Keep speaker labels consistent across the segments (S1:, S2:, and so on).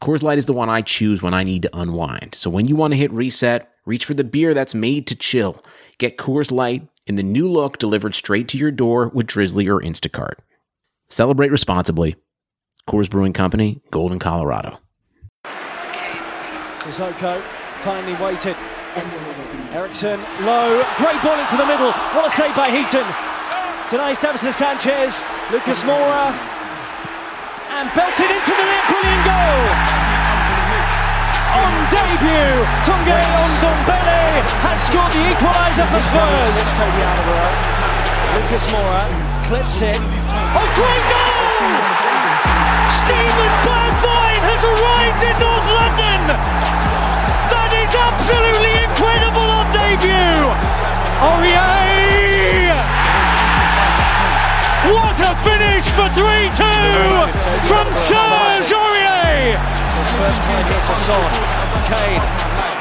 S1: Coors Light is the one I choose when I need to unwind. So when you want to hit reset, reach for the beer that's made to chill. Get Coors Light in the new look delivered straight to your door with Drizzly or Instacart. Celebrate responsibly. Coors Brewing Company, Golden, Colorado.
S2: Sissoko finally waited. Eriksen low, great ball into the middle. What a save by Heaton. Denies Davinson Sanchez, Lucas Moura, and belted into the net. Brilliant goal. On debut, Tanguy Ndombele has scored the equaliser for Spurs. Lucas Moura clips it. Oh, great goal! Steven Bergwijn has arrived in North London. That is absolutely incredible on debut. Aurier! What a finish for 3-2 from Serge Aurier! First to Son. Kane.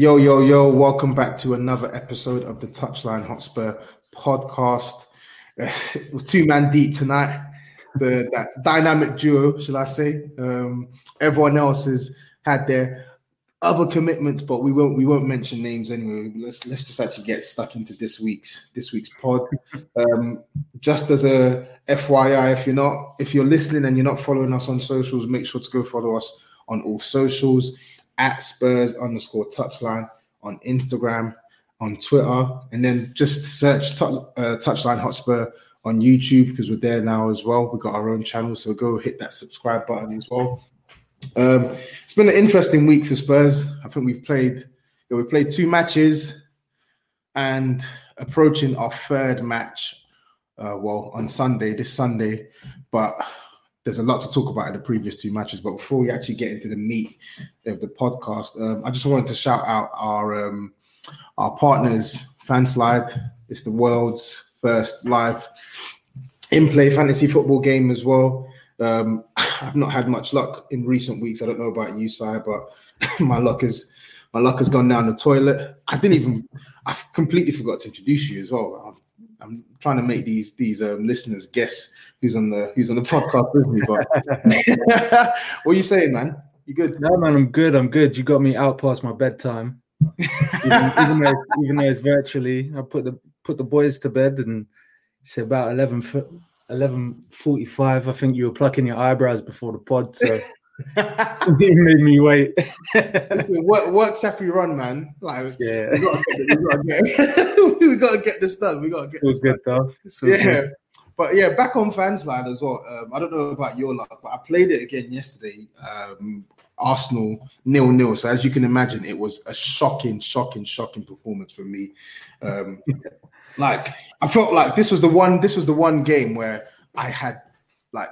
S3: Yo, yo, yo, welcome back to another episode of the Touchline Hotspur podcast. Two man deep tonight. The that dynamic duo, shall I say. Um, everyone else has had their other commitments, but we won't we won't mention names anyway. Let's let's just actually get stuck into this week's this week's pod. Um, just as a FYI, if you're not if you're listening and you're not following us on socials, make sure to go follow us on all socials at Spurs underscore touchline on Instagram, on Twitter, and then just search t- uh, Touchline Hotspur on YouTube because we're there now as well. We've got our own channel, so go hit that subscribe button as well. Um, it's been an interesting week for Spurs. I think we've played, yeah, we played two matches and approaching our third match. Uh, well, on Sunday, this Sunday, but there's a lot to talk about in the previous two matches. But before we actually get into the meat of the podcast, um, I just wanted to shout out our um, our partners, Fanslide. It's the world's first live in-play fantasy football game as well. Um, I've not had much luck in recent weeks. I don't know about you, Si, but my luck is my luck has gone down the toilet. I didn't even. I completely forgot to introduce you as well. I'm, trying to make these these um, listeners guess who's on the who's on the podcast with me. But what are you saying, man? You good?
S4: No, man, I'm good. I'm good. You got me out past my bedtime. even, even, though, even though it's virtually, I put the put the boys to bed, and it's about 11, 11.45. I think you were plucking your eyebrows before the pod, so it made me wait.
S3: what what's Safi run, man? Like,
S4: Yeah.
S3: we gotta get, we gotta we gotta get this done. We gotta get
S4: It was good though. It was
S3: yeah.
S4: good.
S3: But yeah, back on Fanslide as well. Um, I don't know about your luck, but I played it again yesterday. Um, Arsenal nil nil. So as you can imagine, it was a shocking, shocking, shocking performance for me. Um, like I felt like this was the one. This was the one game where I had like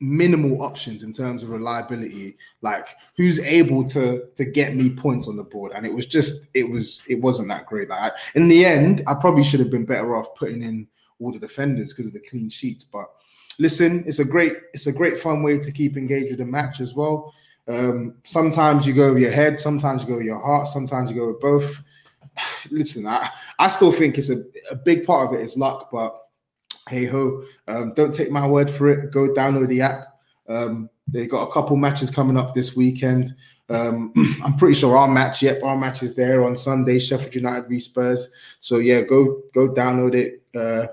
S3: minimal options in terms of reliability. Like who's able to to get me points on the board, and it was just it was it wasn't that great. Like in the end, I probably should have been better off putting in all the defenders because of the clean sheets. But listen, it's a great it's a great fun way to keep engaged with the match as well. Um, sometimes you go with your head, sometimes you go with your heart, sometimes you go with both. Listen, I, I still think it's a, a big part of it is luck, but hey ho, um, don't take my word for it. Go download the app. Um, they got a couple matches coming up this weekend. Um, I'm pretty sure our match, yep, our match is there on Sunday, Sheffield United v Spurs. So yeah, go go download it, uh,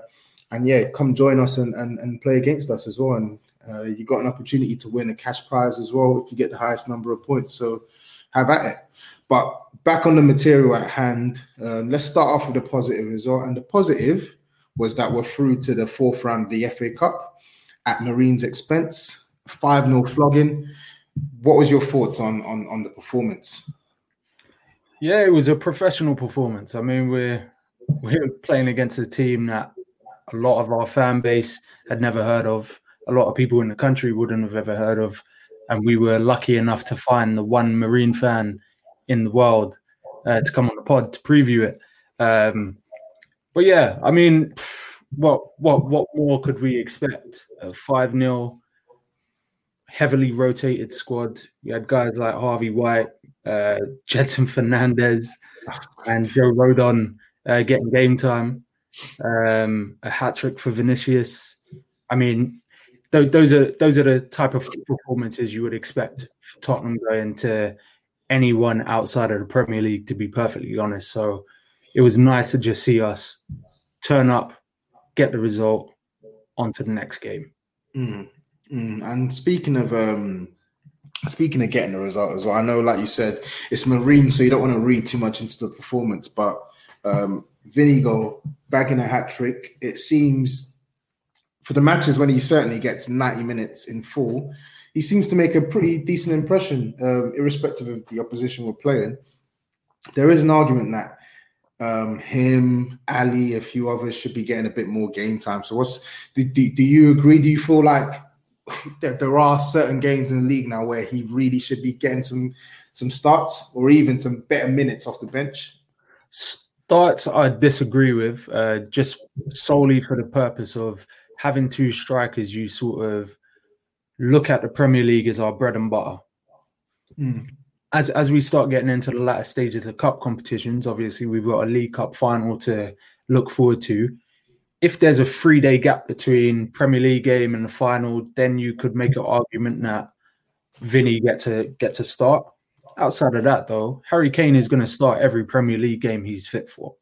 S3: and yeah, come join us and, and and play against us as well. And uh, you got an opportunity to win a cash prize as well if you get the highest number of points. So have at it. But back on the material at hand, um, let's start off with the positive result. And the positive was that we're through to the fourth round of the FA Cup at Marine's expense, 5 0 flogging. What was your thoughts on, on, on the performance?
S4: Yeah, it was a professional performance. I mean, we're we're playing against a team that a lot of our fan base had never heard of. A lot of people in the country wouldn't have ever heard of, and we were lucky enough to find the one Marine fan in the world uh, to come on the pod to preview it. Um, but yeah, I mean, what what what more could we expect? A Five 0 heavily rotated squad. You had guys like Harvey White, uh, Gedson Fernandes, and Joe Rodon uh, getting game time. Um, a hat trick for Vinicius. I mean, th- those are those are the type of performances you would expect for Tottenham going to anyone outside of the Premier League. To be perfectly honest, so it was nice to just see us turn up, get the result, on to the next game.
S3: Mm, mm. And speaking of um, speaking of getting the result as well, I know, like you said, it's Marine, so you don't want to read too much into the performance, but um, Vinigoal bagging a hat trick. It seems for the matches when he certainly gets 90 minutes in full, he seems to make a pretty decent impression, um, irrespective of the opposition we're playing. There is an argument that um, him, Ali, a few others should be getting a bit more game time. So, what's do, do, do you agree? Do you feel like that there are certain games in the league now where he really should be getting some some starts or even some better minutes off the bench?
S4: Starts I disagree with, uh, just solely for the purpose of having two strikers. You sort of look at the Premier League as our bread and butter. Mm. As as we start getting into the latter stages of cup competitions, obviously we've got a League Cup final to look forward to. If there's a three day gap between Premier League game and the final, then you could make an argument that Vinny get to get to start. Outside of that, though, Harry Kane is going to start every Premier League game he's fit for.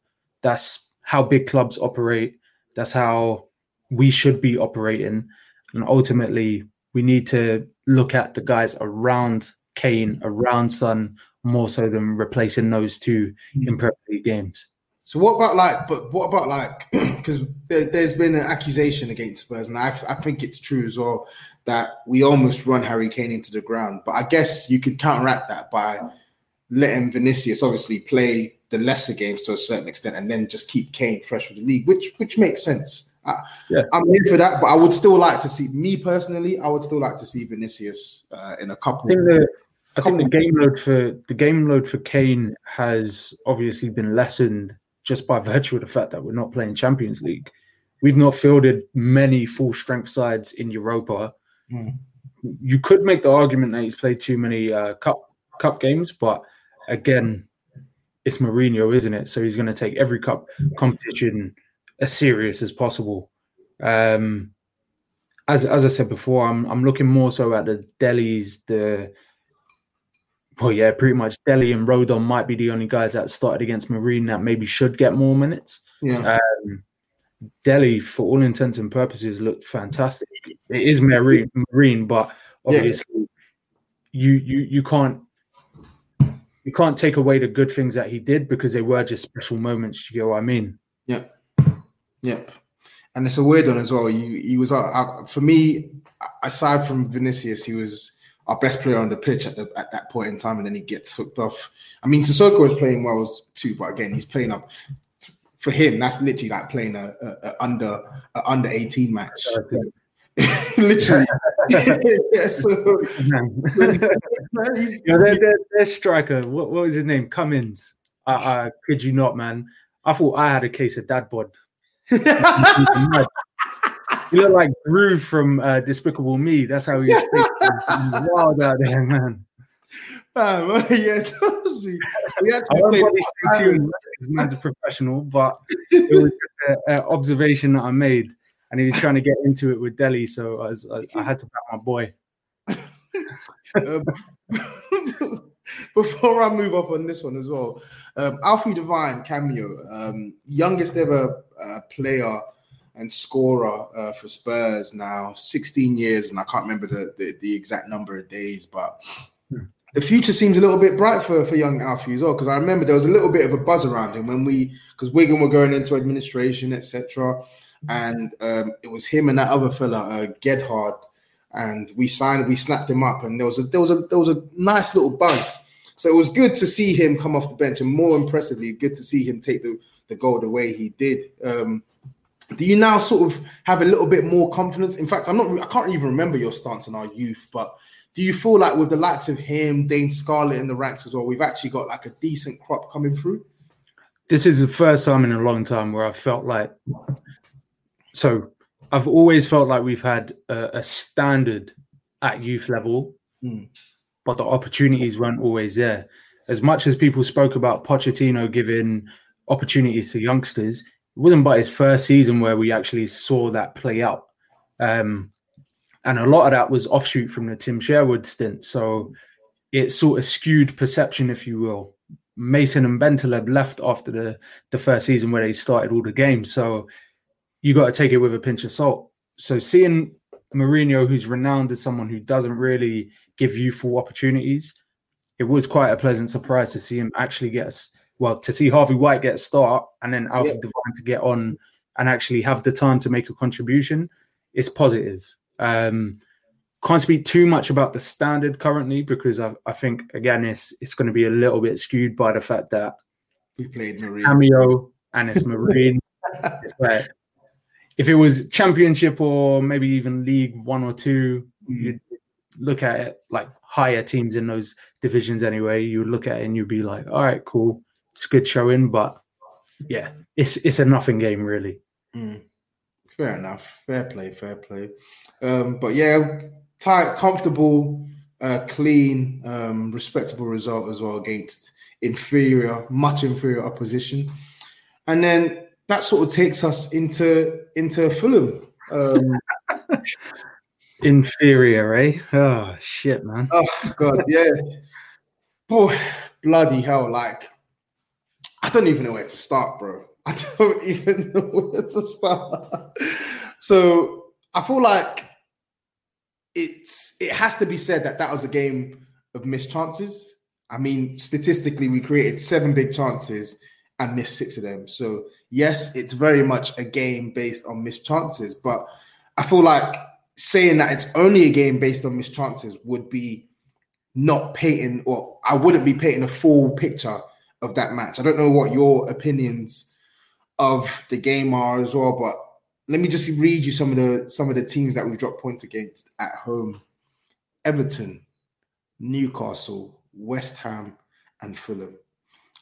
S4: That's how big clubs operate. That's how we should be operating. And ultimately, we need to look at the guys around Kane, around Son, more so than replacing those two mm-hmm. in Premier League games.
S3: So what about like, but what about like, because there, has been an accusation against Spurs, and I, I think it's true as well that we almost run Harry Kane into the ground. But I guess you could counteract that by letting Vinicius obviously play the lesser games to a certain extent, and then just keep Kane fresh for the league, which which makes sense. I, yeah. I'm here for that, but I would still like to see me personally. I would still like to see Vinicius uh, in a couple.
S4: I think, the, I think the game load for the game load for Kane has obviously been lessened just by virtue of the fact that we're not playing Champions League. We've not fielded many full strength sides in Europa. Mm. You could make the argument that he's played too many uh, cup cup games, but again, it's Mourinho, isn't it? So he's going to take every cup competition as serious as possible. Um, as as I said before, I'm I'm looking more so at the Deles, the well, yeah, pretty much Dele and Rodon might be the only guys that started against Marine that maybe should get more minutes.
S3: Yeah. Um,
S4: Dele, for all intents and purposes, looked fantastic. It is Marine, Marine but obviously yeah. you you you can't you can't take away the good things that he did because they were just special moments. You get what I mean?
S3: Yep. Yep. And it's a weird one as well. He, he was uh, uh, for me, aside from Vinicius, he was our best player on the pitch at the, at that point in time, and then he gets hooked off. I mean, Sissoko is playing well too, but again, he's playing up for him, that's literally like playing a, a, a under a under eighteen match. literally. yeah, so,
S4: their, their, their, striker, what, what was his name? Cummins. I, I kid you not, man. I thought I had a case of dad bod. You look like Gru from uh, Despicable Me. That's how he was wild out there, man.
S3: Um, yeah, trust me. We
S4: actually I played man's a professional, but it was an observation that I made, and he was trying to get into it with Dele, so I, was, I, I had to back my boy.
S3: um, before I move off on this one as well, um, Alfie Devine cameo, um, youngest ever uh, player and scorer uh, for Spurs now, 16 years, and I can't remember the, the, the exact number of days, but the future seems a little bit bright for, for young Alfie as well. Because I remember there was a little bit of a buzz around him when we, because Wigan were going into administration, etc. And um, it was him and that other fella, uh, Gedhard, and we signed, we snapped him up, and there was a there was a there was a nice little buzz. So it was good to see him come off the bench, and more impressively, good to see him take the the goal the way he did. Um, do you now sort of have a little bit more confidence? In fact, I'm not. I can't even remember your stance on our youth, but do you feel like with the likes of him, Dane Scarlett in the ranks as well, we've actually got like a decent crop coming through?
S4: This is the first time in a long time where I felt like. So, I've always felt like we've had a, a standard at youth level,
S3: Mm.
S4: but the opportunities weren't always there. As much as people spoke about Pochettino giving opportunities to youngsters, it wasn't but his first season where we actually saw that play out. Um, and a lot of that was offshoot from the Tim Sherwood stint. So it sort of skewed perception, if you will. Mason and Bentaleb left after the, the first season where they started all the games. So you got to take it with a pinch of salt. So seeing Mourinho, who's renowned as someone who doesn't really give you full opportunities, it was quite a pleasant surprise to see him actually get us. Well, to see Harvey White get a start and then Alfie
S3: Yeah.
S4: Devine to get on and actually have the time to make a contribution is positive. Um, can't speak too much about the standard currently because I, I think again it's it's going to be a little bit skewed by the fact that
S3: We played Marie.
S4: cameo and it's marine. it's like if it was championship or maybe even league one or two,
S3: Mm.
S4: you'd look at it like higher teams in those divisions anyway. You would look at it and you'd be like, all right, cool, it's a good showing, but yeah, it's it's a nothing game really.
S3: Mm. Fair enough. Fair play. Fair play. Um, but yeah, tight, comfortable, uh, clean, um, respectable result as well against inferior, much inferior opposition, and then that sort of takes us into into Fulham. Um,
S4: Inferior, eh? Oh shit, man.
S3: oh god, yeah, boy, bloody hell! Like, I don't even know where to start, bro. I don't even know where to start. So I feel like it's it has to be said that that was a game of missed chances. I mean, statistically, we created seven big chances and missed six of them. So yes, it's very much a game based on missed chances, but I feel like saying that it's only a game based on missed chances would be not painting, or I wouldn't be painting a full picture of that match. I don't know what your opinions of the game are as well, but let me just read you some of the some of the teams that we dropped points against at home: Everton, Newcastle, West Ham, and Fulham.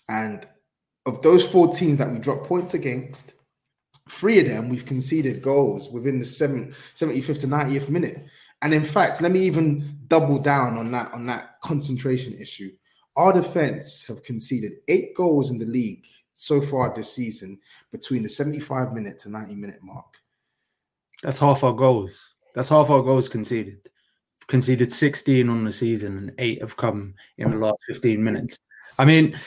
S3: And of those four teams that we dropped points against, three of them we've conceded goals within the seven, 75th to 90th minute. And in fact, let me even double down on that on that concentration issue. Our defense have conceded eight goals in the league so far this season between the 75 minute to 90 minute mark.
S4: That's half our goals. That's half our goals conceded. Conceded 16 on the season and eight have come in the last 15 minutes. I mean,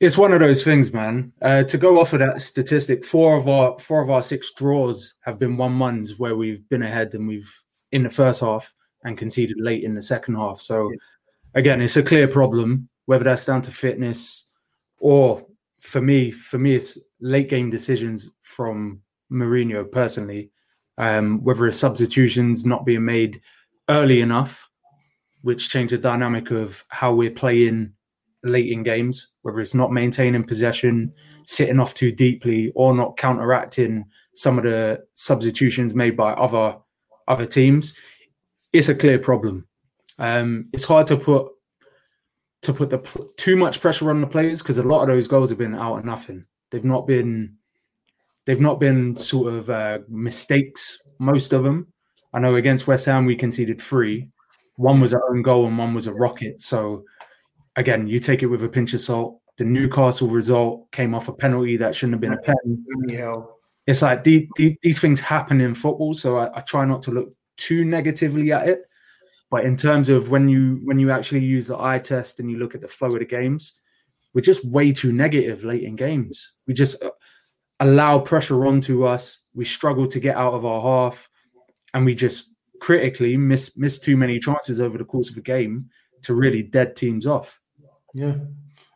S4: it's one of those things, man. Uh, to go off of that statistic, four of our four of our six draws have been one ones where we've been ahead and we've in the first half and conceded late in the second half. So again, it's a clear problem, whether that's down to fitness or for me, for me, it's late game decisions from Mourinho personally um, whether it's substitutions not being made early enough, which change the dynamic of how we're playing late in games, whether it's not maintaining possession, sitting off too deeply, or not counteracting some of the substitutions made by other other teams. It's a clear problem. Um, it's hard to put to put the too much pressure on the players because a lot of those goals have been out of nothing. They've not been they've not been sort of uh, mistakes, most of them. I know against West Ham we conceded three. One was our own goal and one was a rocket. So again, you take it with a pinch of salt. The Newcastle result came off a penalty that shouldn't have been a pen.
S3: Anyhow,
S4: It's like the, the, these things happen in football, so I, I try not to look too negatively at it. But in terms of when you when you actually use the eye test and you look at the flow of the games, we're just way too negative late in games. We just uh, allow pressure onto us. We struggle to get out of our half, and we just critically miss miss too many chances over the course of a game to really dead teams off.
S3: Yeah.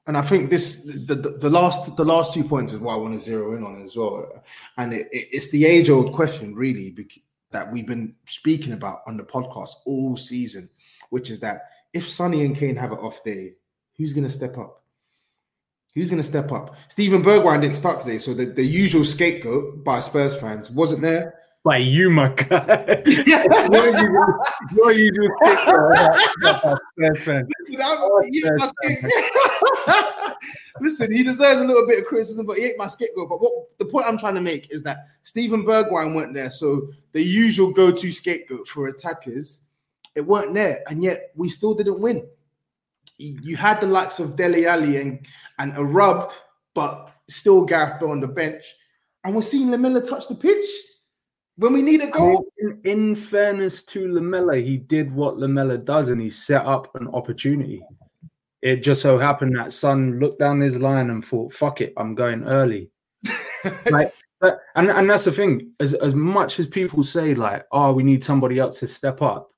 S3: And I think this the, the, the last the last two points is what I want to zero in on as well, and it, it, it's the age old question really that we've been speaking about on the podcast all season, which is that if Sonny and Kane have an off day, who's going to step up? Who's going to step up? Steven Bergwijn didn't start today, so the, the usual scapegoat by Spurs fans wasn't there.
S4: By you, my guy. You're usual scapegoat. Spurs fan.
S3: Listen, he deserves a little bit of criticism, but he ain't my scapegoat. But what the point I'm trying to make is that Steven Bergwijn went there, so the usual go-to scapegoat for attackers, it weren't there, and yet we still didn't win you had the likes of Dele Alli and and Erupt, but still Gareth on the bench, and we're seeing Lamela touch the pitch when we need a goal.
S4: In, in, fairness to Lamela, he did what Lamela does, and he set up an opportunity. It just so happened that Son looked down his line and thought, "Fuck it, I'm going early." like, but, and and that's the thing. As as much as people say, like, "Oh, we need somebody else to step up,"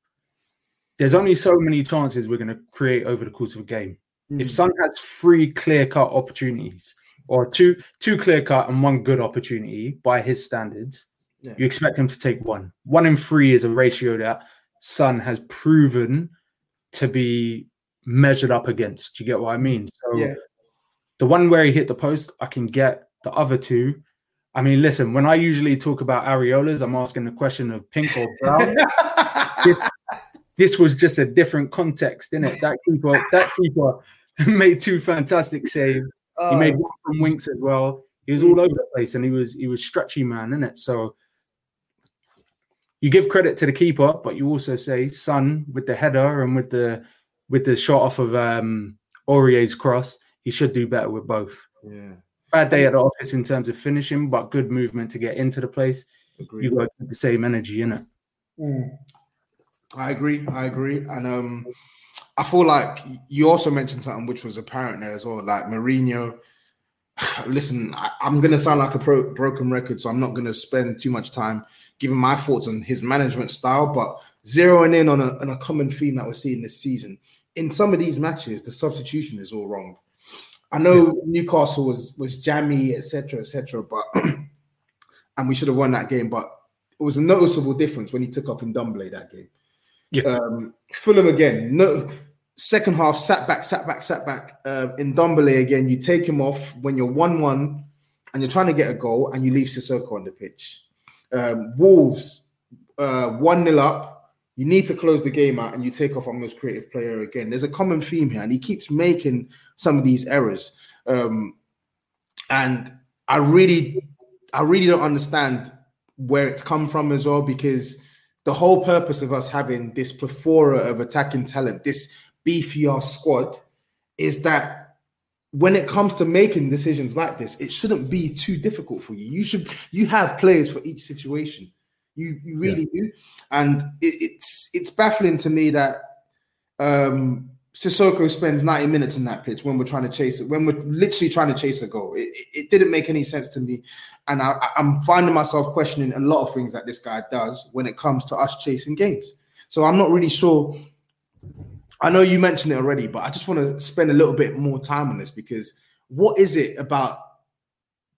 S4: there's only so many chances we're going to create over the course of a game. Mm. If Son has three clear cut opportunities or two two clear cut and one good opportunity by his standards, yeah. you expect him to take one. One in three is a ratio that Son has proven to be measured up against. Do you get what I mean? So
S3: yeah.
S4: the one where he hit the post, I can get the other two. I mean, listen, when I usually talk about areolas, I'm asking the question of pink or brown. this was just a different context, in it. That keeper, that keeper made two fantastic saves. he oh. made oh. one from Winks as well. He was all mm. over the place, and he was he was stretchy man, in it. So you give credit to the keeper, but you also say Son with the header and with the with the shot off of um Aurier's cross, he should do better with both.
S3: Yeah.
S4: Bad day at the office in terms of finishing, but good movement to get into the place. Agreed. You got the same energy in it.
S3: Mm. I agree. I agree. And um, I feel like you also mentioned something which was apparent there as well. Like Mourinho. Listen, I, am going to sound like a pro, broken record, so I'm not going to spend too much time giving my thoughts on his management style. But zeroing in on a, on a common theme that we're seeing this season in some of these matches, the substitution is all wrong. I know Newcastle was was jammy, etc., etc., but and we should have won that game. But it was a noticeable difference when he took up in Ndombele that game.
S4: Yeah.
S3: Um, Fulham again. No, second half sat back, sat back, sat back. Uh, in Ndombele again, you take him off when you're one-one and you're trying to get a goal, and you leave Sissoko on the pitch. Um, Wolves uh, one 0 up. You need to close the game out, and you take off our most creative player again. There's a common theme here, and he keeps making some of these errors. Um, and I really, I really don't understand where it's come from as well because the whole purpose of us having this plethora of attacking talent, this beefier squad, is that when it comes to making decisions like this, it shouldn't be too difficult for you. You should you have players for each situation. You you really yeah. do, and it, it's it's baffling to me that um Sissoko spends 90 minutes in that pitch when we're trying to chase it, when we're literally trying to chase a goal. It, it, it didn't make any sense to me. And I, am finding myself questioning a lot of things that this guy does when it comes to us chasing games. So I'm not really sure. I know you mentioned it already, but I just want to spend a little bit more time on this because what is it about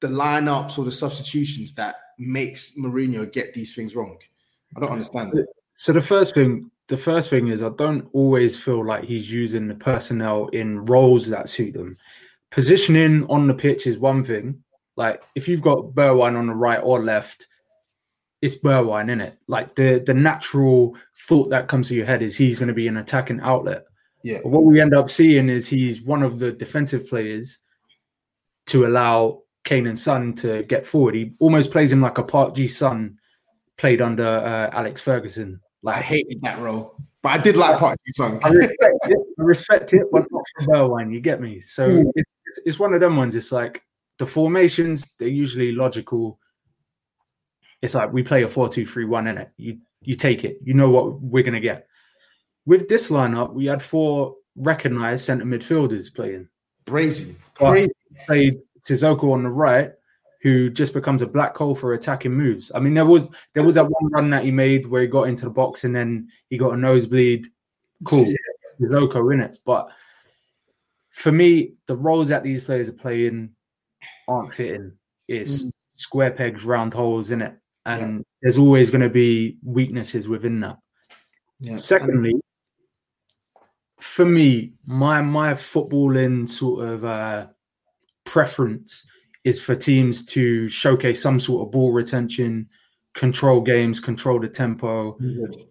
S3: the lineups or the substitutions that makes Mourinho get these things wrong? I don't understand. It.
S4: So the first thing the first thing is I don't always feel like he's using the personnel in roles that suit them. Positioning on the pitch is one thing. Like if you've got Bergwijn on the right or left, it's Bergwijn in it. Like the the natural thought that comes to your head is he's going to be an attacking outlet.
S3: Yeah.
S4: But what we end up seeing is he's one of the defensive players to allow Kane and Son to get forward. He almost plays him like a Park Ji-sung played under uh, Alex Ferguson
S3: like I hated that role, but I did like Park Ji-sung.
S4: I respect it, I respect it but not from Bergwijn. You get me? So mm. it's, it's one of them ones. It's like the formations they're usually logical. It's like we play a four-two-three-one in it. You you take it. You know what we're gonna get. With this lineup, we had four recognized centre midfielders playing.
S3: Crazy, crazy.
S4: Played Sissoko on the right, who just becomes a black hole for attacking moves. I mean, there was there was that one run that he made where he got into the box and then he got a nosebleed. Cool. Yeah. Sissoko in it. But for me, the roles that these players are playing aren't fitting. It's
S3: Mm.
S4: square pegs, round holes in it, and there's always going to be weaknesses within that.
S3: Yeah.
S4: Secondly, for me, my my footballing sort of uh, preference is for teams to showcase some sort of ball retention, control games, control the tempo,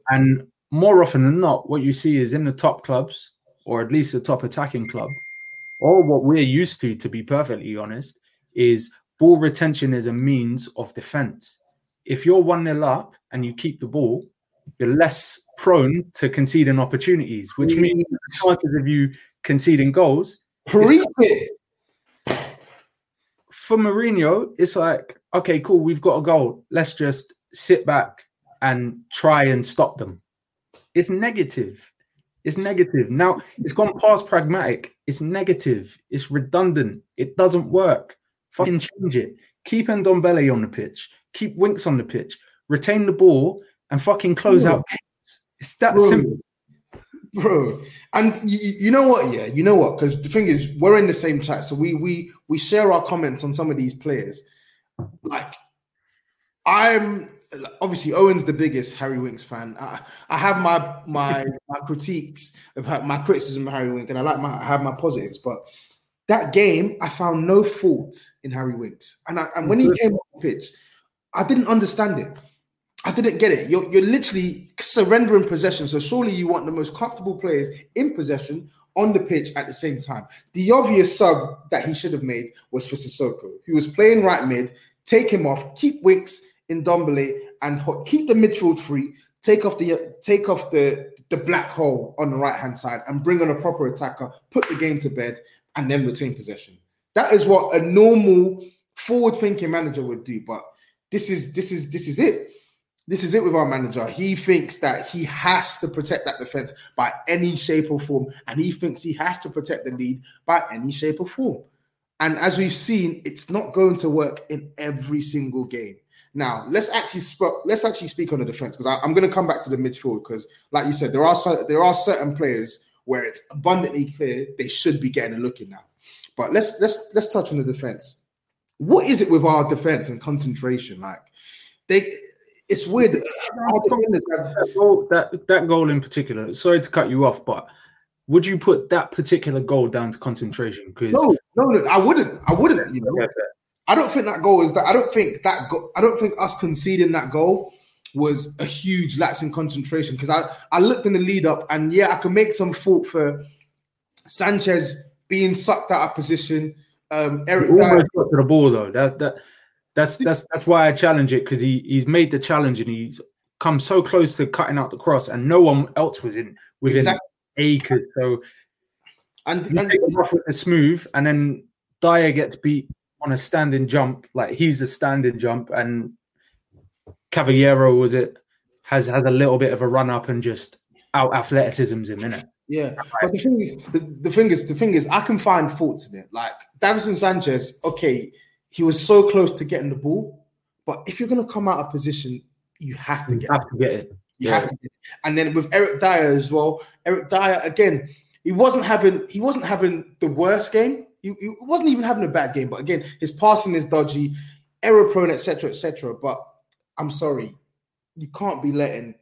S4: and more often than not, what you see is in the top clubs, or at least the top attacking club, or what we're used to, to be perfectly honest, is ball retention is a means of defense. If you're 1 0 up and you keep the ball, you're less prone to conceding opportunities, which mm. means the chances of you conceding goals.
S3: Preach it.
S4: For Mourinho, it's like, okay, cool, we've got a goal. Let's just sit back and try and stop them. It's negative. It's negative. Now it's gone past pragmatic. It's negative. It's redundant. It doesn't work. Fucking change it. Keep Ndombele on the pitch. Keep Winks on the pitch. Retain the ball and fucking close
S3: Bro.
S4: out. games. It's that
S3: Bro.
S4: simple.
S3: bro. And you, you know what? Yeah, you know what? Because the thing is, we're in the same chat, so we we we share our comments on some of these players. Like, I'm obviously Owen's the biggest Harry Winks fan. I, I have my my my critiques about my criticism of Harry Winks, and I like my I have my positives, but. That game, I found no fault in Harry Winks, and I, and when he came on the pitch, I didn't understand it. I didn't get it. You're, you're literally surrendering possession. So surely you want the most comfortable players in possession on the pitch at the same time. The obvious sub that he should have made was for Sissoko, who was playing right mid. Take him off, keep Winks in Ndombele, and keep the midfield free. Take off the take off the the black hole on the right hand side and bring on a proper attacker. Put the game to bed and then retain possession. That is what a normal forward thinking manager would do. But this is this is this is it this is it with our manager. He thinks that he has to protect that defense by any shape or form, and he thinks he has to protect the lead by any shape or form. And as we've seen, it's not going to work in every single game. Now, let's actually sp- let's actually speak on the defense because I'm going to come back to the midfield because, like you said, there are cer- there are certain players where it's abundantly clear they should be getting a look in now. But let's let's let's touch on the defense. What is it with our defense and concentration? Like they, it's weird. Our defenders have-
S4: that goal, that that goal in particular. Sorry to cut you off, but would you put that particular goal down to concentration? Because
S3: No, no, no, I wouldn't. I wouldn't. You know, I don't think that goal is that. I don't think that. Go, I don't think us conceding that goal was a huge lapse in concentration because I I looked in the lead up and yeah, I can make some fault for Sanchez being sucked out of position. Um, Eric Dier,
S4: almost got to the ball though. That that that's that's that's why I challenge it because he he's made the challenge and he's come so close to cutting out the cross and no one else was in within
S3: Exactly.
S4: acres. So
S3: and, and
S4: take off with a smooth and then Dyer gets beat on a standing jump. Like he's a standing jump and Cavaleiro was it has has a little bit of a run up and just out athleticisms him in it.
S3: Yeah, but the thing is, the, the thing is, the thing is, I can find faults in it. Like Davinson Sanchez, okay, he was so close to getting the ball, but if you're gonna come out of position, you have to
S4: You
S3: get.
S4: have to get it.
S3: You
S4: Yeah.
S3: have to. Get it. And then with Eric Dier as well, Eric Dier again, he wasn't having he wasn't having the worst game. He, he wasn't even having a bad game, but again, his passing is dodgy, error prone, etc., etc. But I'm sorry, you can't be letting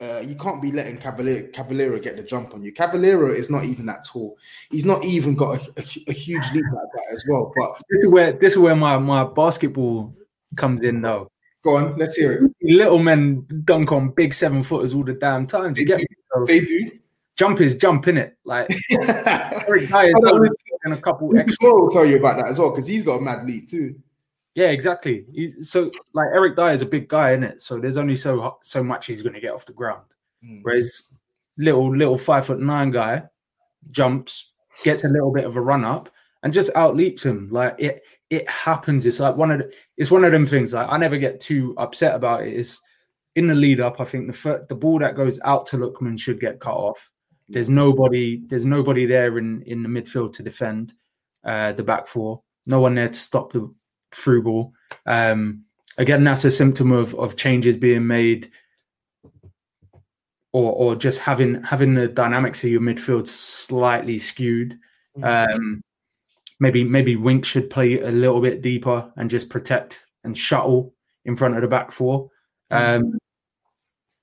S3: uh, you can't be letting Cavalier, Cavaleiro get the jump on you. Cavaleiro is not even that tall. He's not even got a, a, a huge leap like that as well. But
S4: This is where this is where my, my basketball comes in though.
S3: go on, let's hear it.
S4: Little men dunk on big seven footers all the damn time. Do you get me? So
S3: They do.
S4: jump is jump in it. Like Eric Dier
S3: I know,
S4: and a couple extra.
S3: Will tell you about that as well because he's got a mad leap too.
S4: Yeah, exactly. He, so like Eric Dier is a big guy in it. So there's only so so much he's going to get off the ground.
S3: Mm.
S4: Whereas little little five foot nine guy jumps, gets a little bit of a run up, and just outleaps him. Like it it happens. It's like one of the, it's one of them things. Like I never get too upset about it. It's in the lead up. I think the fir- the ball that goes out to Lookman should get cut off. There's nobody. There's nobody there in in the midfield to defend uh, the back four. No one there to stop the ball. Um, again, that's a symptom of of changes being made or or just having having the dynamics of your midfield slightly skewed.
S3: Mm-hmm.
S4: Um, maybe maybe Wink should play a little bit deeper and just protect and shuttle in front of the back four.
S3: Mm-hmm.
S4: Um,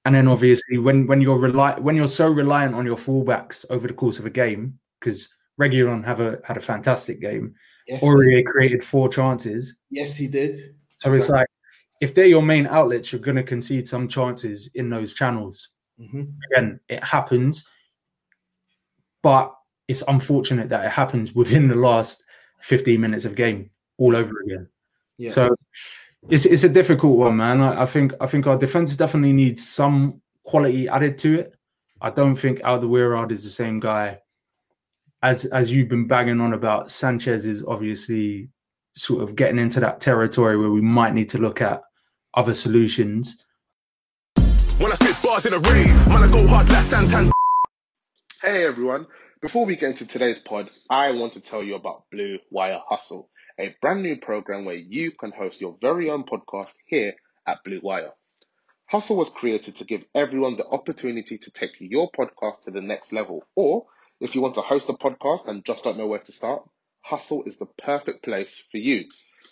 S4: and then obviously when when you're rely when you're so reliant on your fullbacks over the course of a game, because Reguilón have a had a fantastic game.
S3: Yes,
S4: Aurier created four chances.
S3: yes, he did.
S4: So it's like if they're your main outlets, you're going to concede some chances in those channels.
S3: Mhm.
S4: Again, it happens, but it's unfortunate that it happens within the last 15 minutes of game all over again.
S3: Yeah.
S4: So it's it's a difficult one, man. I, I think I think our defense definitely needs some quality added to it. I don't think Alderweireld is the same guy as as you've been banging on about. Sanchez is obviously sort of getting into that territory where we might need to look at other solutions.
S5: When I spit bars in a rave, man, I go hard like Santan.
S6: Hey everyone, before we get into today's pod, I want to tell you about Blue Wire Hustle, a brand new program where you can host your very own podcast here at Blue Wire. Hustle was created to give everyone the opportunity to take your podcast to the next level. Or if you want to host a podcast and just don't know where to start, Hustle is the perfect place for you.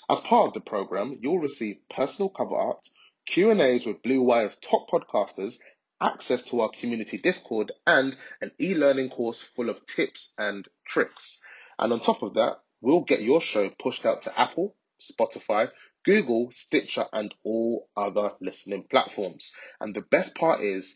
S6: As part of the program, you'll receive personal cover art, Q&As with Blue Wire's top podcasters, access to our community Discord, and an e-learning course full of tips and tricks. And on top of that, we'll get your show pushed out to Apple, Spotify, Google, Stitcher, and all other listening platforms. And the best part is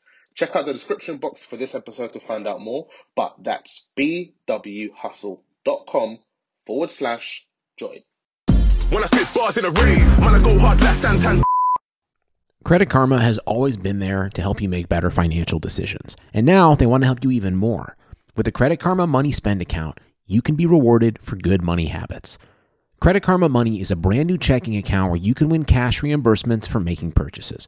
S6: Check out the description box for this episode to find out more, but that's bwhustle.com forward slash join.
S5: When I spit bars in a rave, man, I go hard like Santan.
S1: Credit Karma has always been there to help you make better financial decisions. And now they want to help you even more. With the Credit Karma Money Spend account, you can be rewarded for good money habits. Credit Karma Money is a brand new checking account where you can win cash reimbursements for making purchases.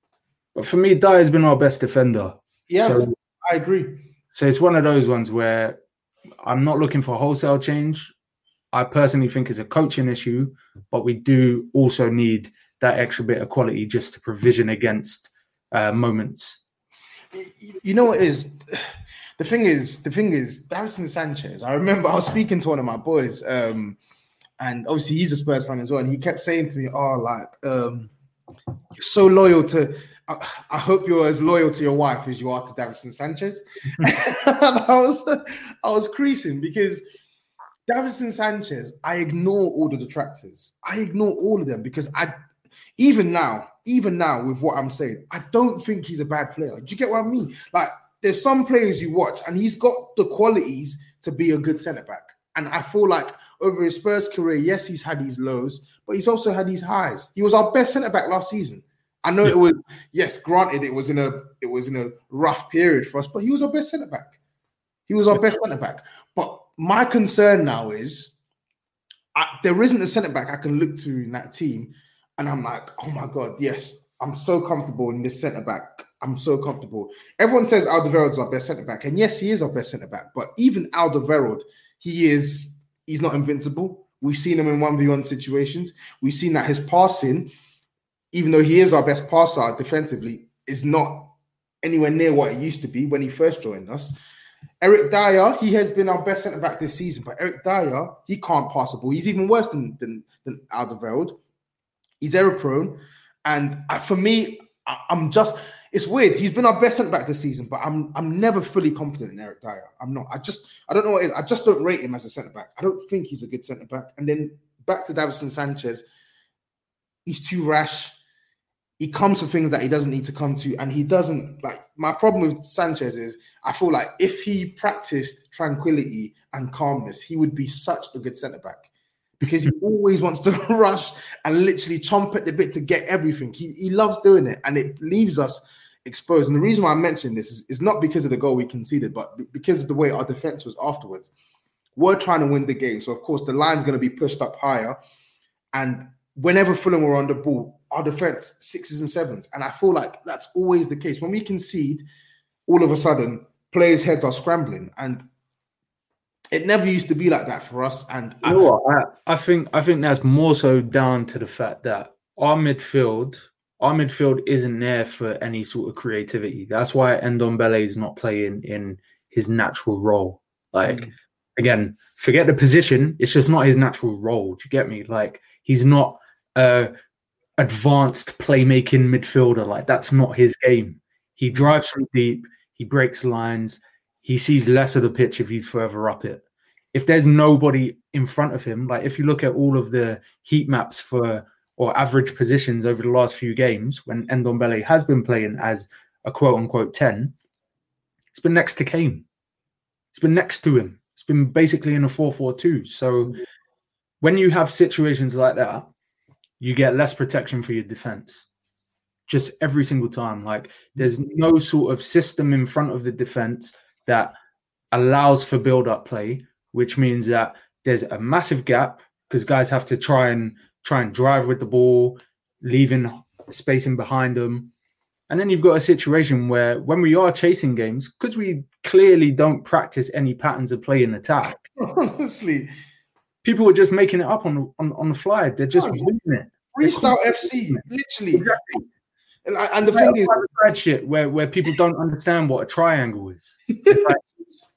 S4: But for me, Dier has been our best defender.
S3: Yes,
S4: So-
S3: I agree.
S4: So it's one of those ones where I'm not looking for wholesale change. I personally think it's a coaching issue, but we do also need that extra bit of quality just to provision against uh, moments.
S3: You know what is the thing is the thing is Davinson Sanchez. I remember I was speaking to one of my boys, um, and obviously he's a Spurs fan as well, and he kept saying to me, "Oh, like um, so loyal to." I, hope you're as loyal to your wife as you are to Davinson Sanchez. I was I was creasing because Davinson Sanchez, I ignore all the detractors. I ignore all of them because I even now, even now with what I'm saying, I don't think he's a bad player. Do you get what I mean? Like there's some players you watch and he's got the qualities to be a good centre back. And I feel like over his Spurs career, yes, he's had his lows, but he's also had his highs. He was our best centre back last season. I know it was yes, granted it was in a it was in a rough period for us, but he was our best centre back. He was our best centre back. But my concern now is I, there isn't a centre back I can look to in that team, and I'm like, oh my god, yes, I'm so comfortable in this centre back. I'm so comfortable. Everyone says Alderweireld's our best centre back, and yes, he is our best centre back. But even Alderweireld, he is he's not invincible. We've seen him in one v one situations. We've seen that his passing even though he is our best passer defensively, is not anywhere near what it used to be when he first joined us. Eric Dier, he has been our best centre back this season, but Eric Dier, he can't pass the ball. He's even worse than than, than Alderweireld. He's error prone, and uh, for me, I'm just. It's weird. He's been our best centre back this season, but I'm I'm never fully confident in Eric Dier. I'm not. I just I don't know what it is. I just don't rate him as a centre back. I don't think he's a good centre back. And then back to Davinson Sanchez, he's too rash he comes to things that he doesn't need to come to, and he doesn't like. My problem with Sanchez is I feel like if he practiced tranquility and calmness, he would be such a good centre back because he always wants to rush and literally chomp at the bit to get everything. He, he loves doing it, and it leaves us exposed. And the reason why I mention this is, is not because of the goal we conceded, but because of the way our defense was afterwards. We're trying to win the game, so of course the line's going to be pushed up higher, and whenever Fulham were on the ball, our defense sixes and sevens. And I feel like that's always the case. When we concede, all of a sudden, players' heads are scrambling. And it never used to be like that for us. And
S4: you know what? I, I think I think that's more so down to the fact that our midfield, our midfield isn't there for any sort of creativity. That's why Ndombele is not playing in his natural role. Like mm. again, forget the position. It's just not his natural role. Do you get me? Like he's not a advanced playmaking midfielder. Like that's not his game. He drives from deep. He breaks lines. He sees less of the pitch if he's further up it. If there's nobody in front of him, like if you look at all of the heat maps for or average positions over the last few games, when Ndombele has been playing as a quote unquote 10, it's been next to Kane. It's been next to him. It's been basically in a 4 4 2. So when you have situations like that, you get less protection for your defense. Just every single time. Like there's no sort of system in front of the defense that allows for build up play, which means that there's a massive gap because guys have to try and try and drive with the ball, leaving spacing behind them. And then you've got a situation where when we are chasing games, because we clearly don't practice any patterns of play in attack.
S3: Honestly,
S4: people are just making it up on on, on the fly. They're just oh, winning it.
S3: Freestyle FC, literally. Exactly. And, and the thing is,
S4: that shit where where people don't understand what a triangle is.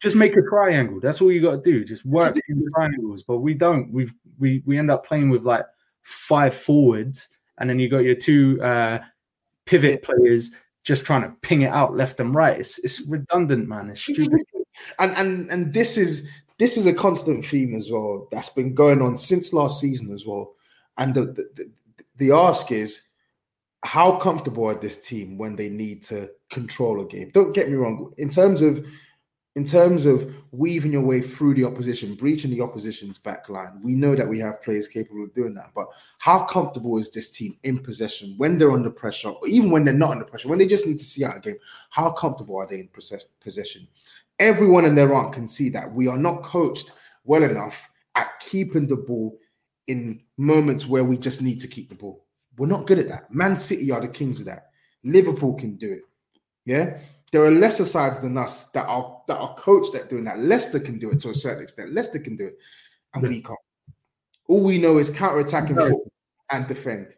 S4: just make a triangle. That's all you got to do. Just work in the triangles. But we don't. We we we end up playing with like five forwards, and then you got your two uh, pivot players just trying to ping it out left and right. It's it's redundant, man. It's stupid.
S3: And and and this is this is a constant theme as well that's been going on since last season as well. And the, the, the ask is, how comfortable are this team when they need to control a game? Don't get me wrong. In terms of in terms of weaving your way through the opposition, breaching the opposition's back line, we know that we have players capable of doing that. But how comfortable is this team in possession when they're under pressure, or even when they're not under pressure, when they just need to see out a game? How comfortable are they in possession? Everyone and their aunt can see that we are not coached well enough at keeping the ball in moments where we just need to keep the ball. We're not good at that. Man City are the kings of that. Liverpool can do it. Yeah. There are lesser sides than us that are that are coached at doing that. Leicester can do it to a certain extent. Leicester can do it, and we can't. All we know is counter-attacking and defend.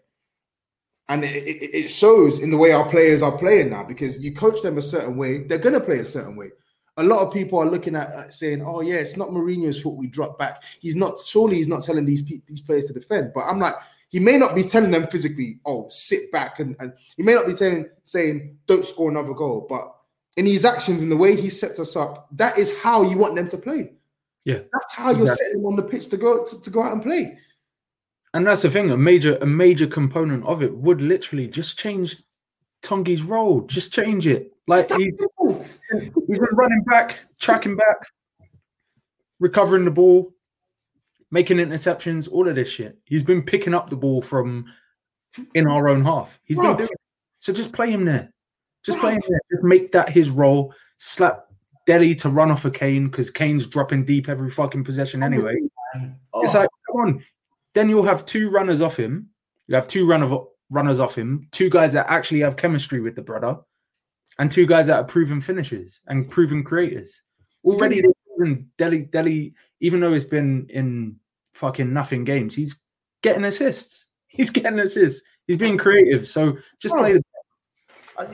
S3: And it, it, it shows in the way our players are playing now because you coach them a certain way, they're going to play a certain way a lot of people are looking at uh, saying, "Oh yeah, it's not Mourinho's fault we dropped back." He's not. Surely he's not telling these these players to defend. But I'm like, he may not be telling them physically, "Oh, sit back," and, and he may not be saying saying, "Don't score another goal." But in his actions and the way he sets us up, that is how you want them to play.
S4: Yeah,
S3: that's how you're exactly. setting them on the pitch to go to, to go out and play.
S4: And that's the thing. A major a major component of it would literally just change Tanguy's role. Just change it. Like he's, he's been running back, tracking back, recovering the ball, making interceptions, all of this shit. He's been picking up the ball from in our own half. He's been doing it. So just play him there. Just play him there. Just make that his role. Slap Dele to run off a Kane because Kane's dropping deep every fucking possession anyway. Oh. It's like, come on. Then you'll have two runners off him. You have two run of, runners off him, two guys that actually have chemistry with the brother and two guys that are proven finishers and proven creators. Already, Dele, Delhi, even though he's been in fucking nothing games, he's getting assists. He's getting assists. He's being creative. So just
S3: Oh.
S4: play the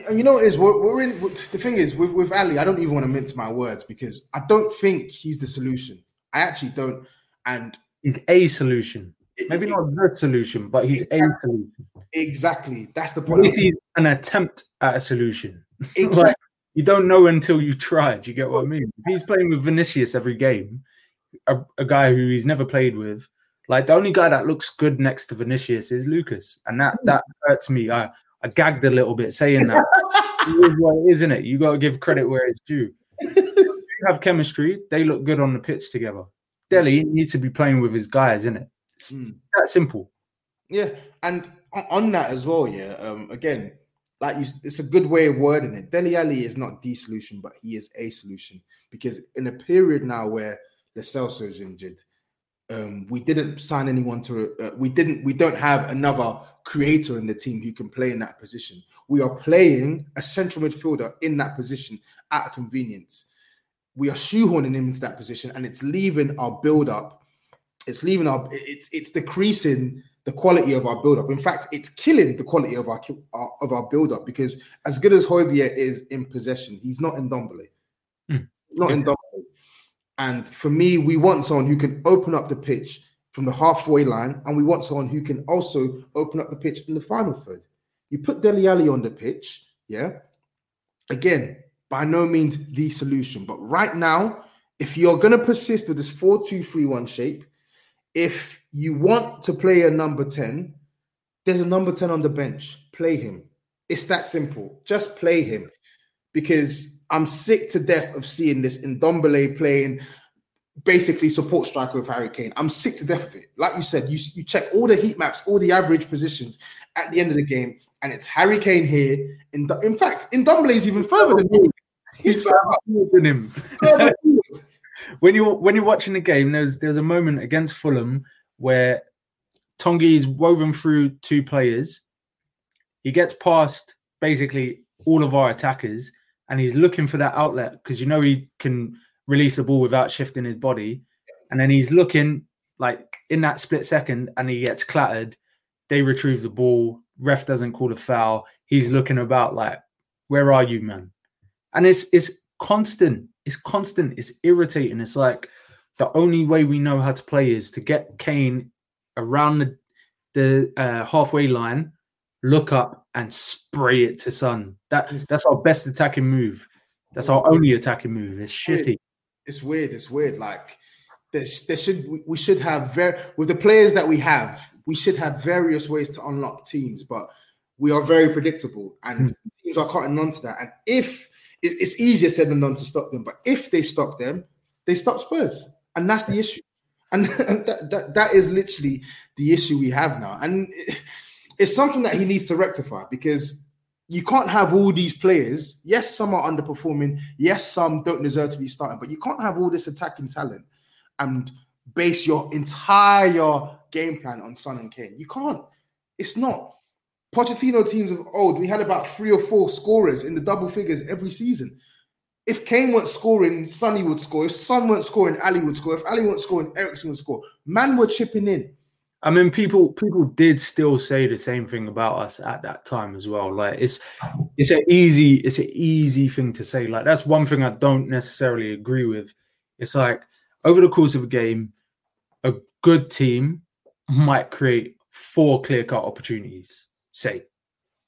S3: And you know what is we're, we're in. The thing is with with Alli, I don't even want to mince my words because I don't think he's the solution. I actually don't. And
S4: he's a solution.
S3: it-
S4: Maybe
S3: it-
S4: not the solution, but he's a solution.
S3: exactly. That's the point.
S4: he's an attempt at a solution.
S3: Exactly.
S4: Like, you don't know until you try. Do you get what I mean? If he's playing with Vinicius every game, a, a guy who he's never played with, like the only guy that looks good next to Vinicius is Lucas, and that that hurts me. I I gagged a little bit saying that. it is what it is, isn't it? You got to give credit where it's due. They have chemistry. They look good on the pitch together. Dele needs to be playing with his guys, isn't it? It's
S3: Mm.
S4: that simple.
S3: Yeah, and on, on that as well, yeah. Um, again, like you, it's a good way of wording it. Dele Alli is not the solution, but he is a solution because in a period now where Lo Celso is injured, um, we didn't sign anyone to. Uh, we didn't. We don't have another creator in the team who can play in that position. We are playing a central midfielder in that position at convenience. We are shoehorning him into that position, and it's leaving our build up it's leaving our it's it's decreasing the quality of our build up. In fact, it's killing the quality of our, of our build up because as good as Højbjerg is in possession, he's not
S4: Ndombele.
S3: He's not Ndombele. And for me, we want someone who can open up the pitch from the halfway line, and we want someone who can also open up the pitch in the final third. You put Dele Alli on the pitch, yeah. Again, by no means the solution, but right now, if you're going to persist with this 4-2-3-1 shape, if you want to play a number 10, there's a number 10 on the bench. Play him. It's that simple. Just play him. Because I'm sick to death of seeing this Ndombele playing basically support striker with Harry Kane. I'm sick to death of it. Like you said, you, you check all the heat maps, all the average positions at the end of the game, and it's Harry Kane here. In, in fact, in Dombele is even further than me. He's further,
S4: than him. When you when you're watching the game, there's there's a moment against Fulham where Tanguy is woven through two players. He gets past basically all of our attackers, and he's looking for that outlet because you know he can release the ball without shifting his body. And then he's looking like in that split second, and he gets clattered. They retrieve the ball. Ref doesn't call a foul. He's looking about like, "Where are you, man?" And it's it's constant. It's constant. It's irritating. It's like the only way we know how to play is to get Kane around the the uh, halfway line, look up and spray it to Son. That that's our best attacking move. That's our only attacking move. It's shitty.
S3: it's weird. It's weird. Like there's there should we, should have very with the players that we have, we should have various ways to unlock teams, but we are very predictable and teams are cutting on to that. And if it's easier said than done to stop them, but if they stop them, they stop Spurs, and that's the issue. And that, that, that is literally the issue we have now. And it's something that he needs to rectify because you can't have all these players. Yes, some are underperforming. Yes, some don't deserve to be starting, but you can't have all this attacking talent and base your entire game plan on Son and Kane. You can't. It's not. Pochettino teams of old, we had about three or four scorers in the double figures every season. If Kane weren't scoring, Sonny would score. If Son weren't scoring, Alli would score. If Alli weren't scoring, Eriksen would score. Man were chipping in.
S4: I mean, people people did still say the same thing about us at that time as well. Like it's it's an easy it's an easy thing to say. Like that's one thing I don't necessarily agree with. It's like over the course of a game, a good team might create four clear cut opportunities, say,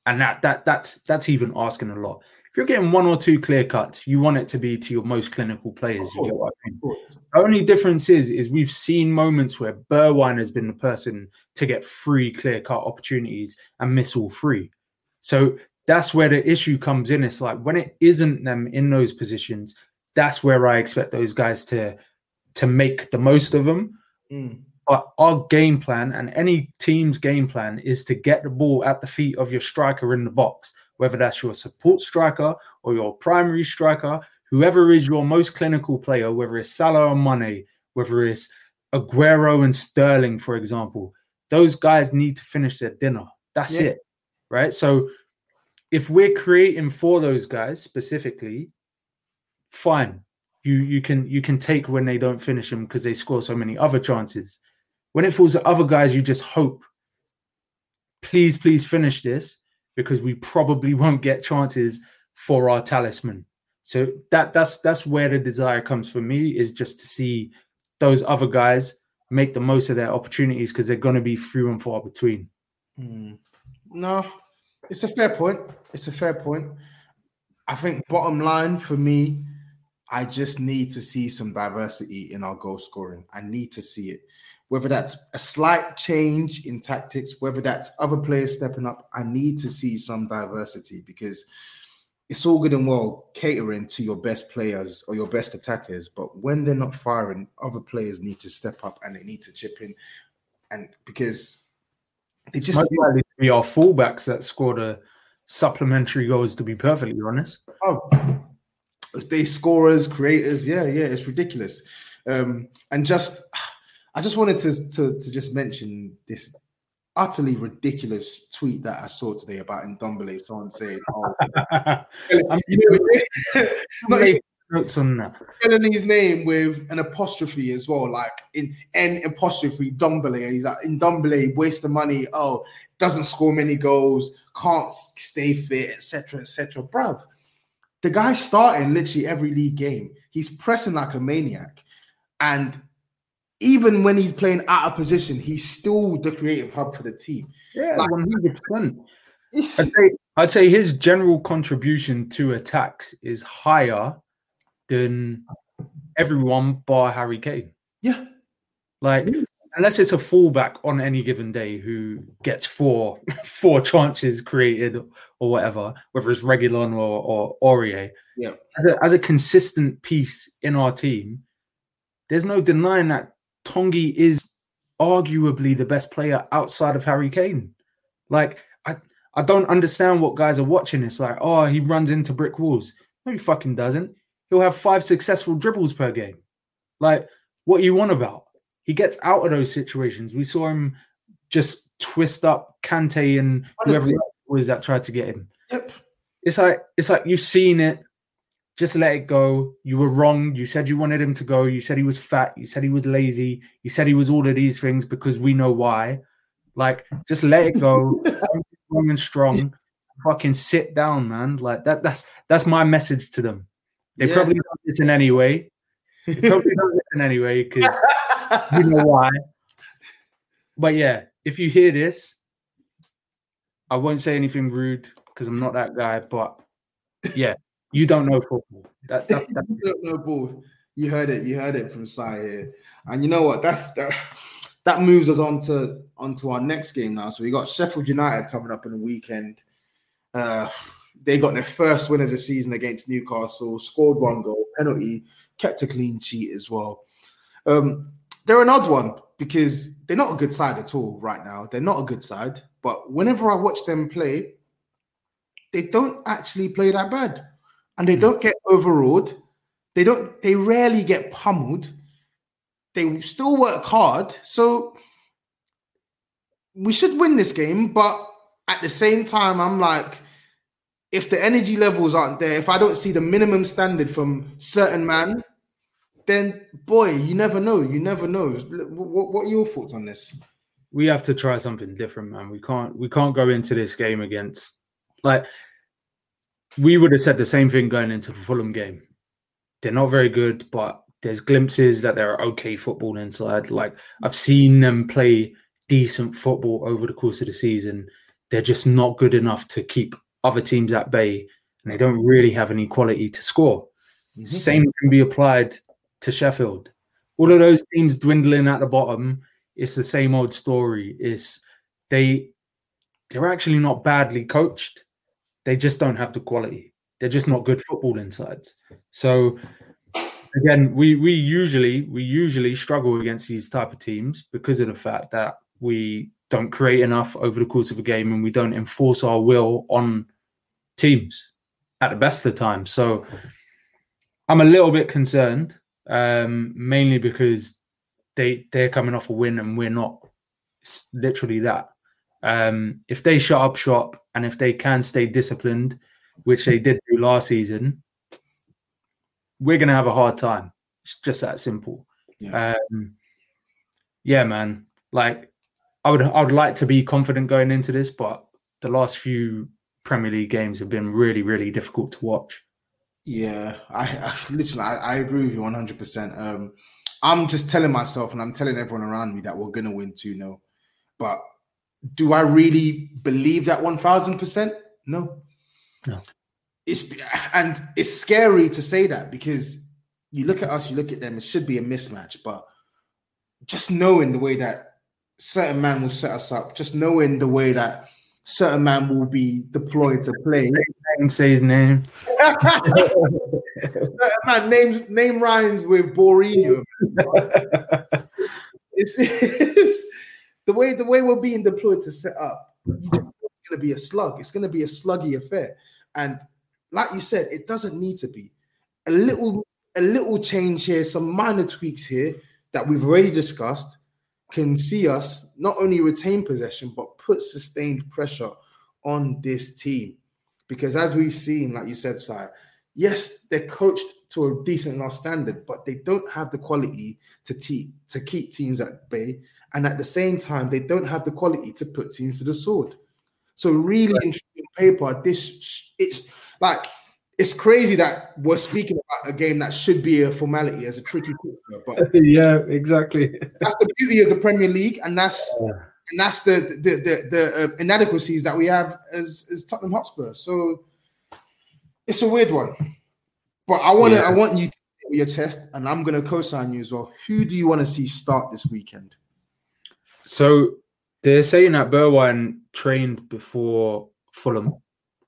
S4: and that that that's that's even asking a lot. If you're getting one or two clear cuts, you want it to be to your most clinical players. You get what I mean? The only difference is, is we've seen moments where Bergwijn has been the person to get three clear cut opportunities and miss all three. So that's where the issue comes in. It's like when it isn't them in those positions, that's where I expect those guys to to make the most of them.
S3: Mm.
S4: But our game plan and any team's game plan is to get the ball at the feet of your striker in the box, whether that's your support striker or your primary striker, whoever is your most clinical player, whether it's Salah or Mane, whether it's Aguero and Sterling, for example, those guys need to finish their dinner. That's
S3: Yeah.
S4: it. Right. So if we're creating for those guys specifically, fine. You you can you can take when they don't finish them because they score so many other chances. When it falls to other guys, you just hope please, please finish this because we probably won't get chances for our talisman. So that that's that's where the desire comes for me is just to see those other guys make the most of their opportunities because they're going to be few and far between.
S3: Mm. No, it's a fair point. It's a fair point. I think bottom line for me, I just need to see some diversity in our goal scoring. I need to see it. Whether that's a slight change in tactics, whether that's other players stepping up, I need to see some diversity because it's all good and well catering to your best players or your best attackers, but when they're not firing, other players need to step up and they need to chip in. And because
S4: it just to be our fullbacks that scored a supplementary goals, to be perfectly honest.
S3: Oh, they scorers, creators, yeah, yeah, it's ridiculous. Um, and just I just wanted to, to to just mention this utterly ridiculous tweet that I saw today about Ndombele. Someone saying, "Oh, you know, not notes on that. Spelling his name with an apostrophe as well, like in N apostrophe Dombele. And he's like Ndombele, waste the money. Oh, doesn't score many goals, can't stay fit, etc., etc. Bruv, the guy's starting literally every league game. He's pressing like a maniac, and even when he's playing out of position, he's still the creative hub for the team.
S4: Yeah, hundred percent. I'd say I'd say his general contribution to attacks is higher than everyone bar Harry Kane.
S3: Yeah,
S4: like unless it's a fullback on any given day who gets four four chances created or whatever, whether it's Reguilon or or Aurier.
S3: Yeah,
S4: as a, as a consistent piece in our team, there's no denying that Tanguy is arguably the best player outside of Harry Kane. Like, I, I don't understand what guys are watching. It's like, oh, he runs into brick walls. No, he fucking doesn't. He'll have five successful dribbles per game. Like, what you want about? He gets out of those situations. We saw him just twist up Kante and whoever it was that tried to get him.
S3: Yep.
S4: It's like it's like you've seen it just let it go. You were wrong. You said you wanted him to go. You said he was fat. You said he was lazy. You said he was all of these things because we know why. Like, just let it go. strong and strong. Fucking sit down, man. Like that. That's that's my message to them. They yeah. probably don't listen anyway. They probably don't listen anyway because you know why. But yeah, if you hear this, I won't say anything rude because I'm not that guy. But yeah, you don't know football. That, that,
S3: you don't know ball. You heard it. You heard it from Sai here. And you know what? That's that. That moves us on to onto our next game now. So we got Sheffield United coming up in the weekend. Uh, they got their first win of the season against Newcastle. Scored one goal, penalty, kept a clean sheet as well. Um, they're an odd one because they're not a good side at all right now. They're not a good side. But whenever I watch them play, they don't actually play that bad and they hmm. don't get overawed. They don't. They rarely get pummeled. They still work hard. So we should win this game. But at the same time, I'm like, if the energy levels aren't there, if I don't see the minimum standard from certain man, then boy, you never know. You never know. What, what are your thoughts on this?
S4: We have to try something different, man. We can't. We can't go into this game against like we would have said the same thing going into the Fulham game. They're not very good, but there's glimpses that they're okay football inside. Like I've seen them play decent football over the course of the season. They're just not good enough to keep other teams at bay, and they don't really have any quality to score. Mm-hmm. Same can be applied to Sheffield. All of those teams dwindling at the bottom, it's the same old story. It's they they're actually not badly coached they just don't have the quality. They're just not good football insides. So again, we we usually we usually struggle against these type of teams because of the fact that we don't create enough over the course of a game and we don't enforce our will on teams at the best of the time. So I'm a little bit concerned, um, mainly because they they're coming off a win and we're not. It's literally that. Um, if they shut up shop and if they can stay disciplined, which they did do last season, we're going to have a hard time. It's just that simple. Yeah. Um, yeah, man. Like, I would I would like to be confident going into this, but the last few Premier League games have been really really difficult to watch.
S3: Yeah, I, I listen. I, I agree with you one hundred percent. Um, I'm just telling myself, and I'm telling everyone around me that we're gonna win two 0 But do I really believe that one thousand percent? No.
S4: No.
S3: It's and it's scary to say that because you look at us, you look at them. It should be a mismatch, but just knowing the way that certain man will set us up, just knowing the way that certain man will be deployed to play.
S4: Say his name.
S3: certain man names name rhymes with Borinho. it's, it's the way the way we're being deployed to set up. It's going to be a slug. It's going to be a sluggy affair, and like you said, it doesn't need to be a little a little change here, some minor tweaks here that we've already discussed can see us not only retain possession but put sustained pressure on this team. Because as we've seen, like you said, Sire, yes, they're coached to a decent enough standard, but they don't have the quality to te- to keep teams at bay, and at the same time, they don't have the quality to put teams to the sword. So, really, right. in paper, this it's like it's crazy that we're speaking about a game that should be a formality as a tricky picture, but
S4: yeah, exactly.
S3: That's the beauty of the Premier League, and that's yeah. and that's the the the, the uh, inadequacies that we have as as Tottenham Hotspur. So it's a weird one, but I want to yeah. I want you to your chest, and I'm going to co-sign you as well. Who do you want to see start this weekend?
S4: So they're saying that Bergwijn trained before Fulham.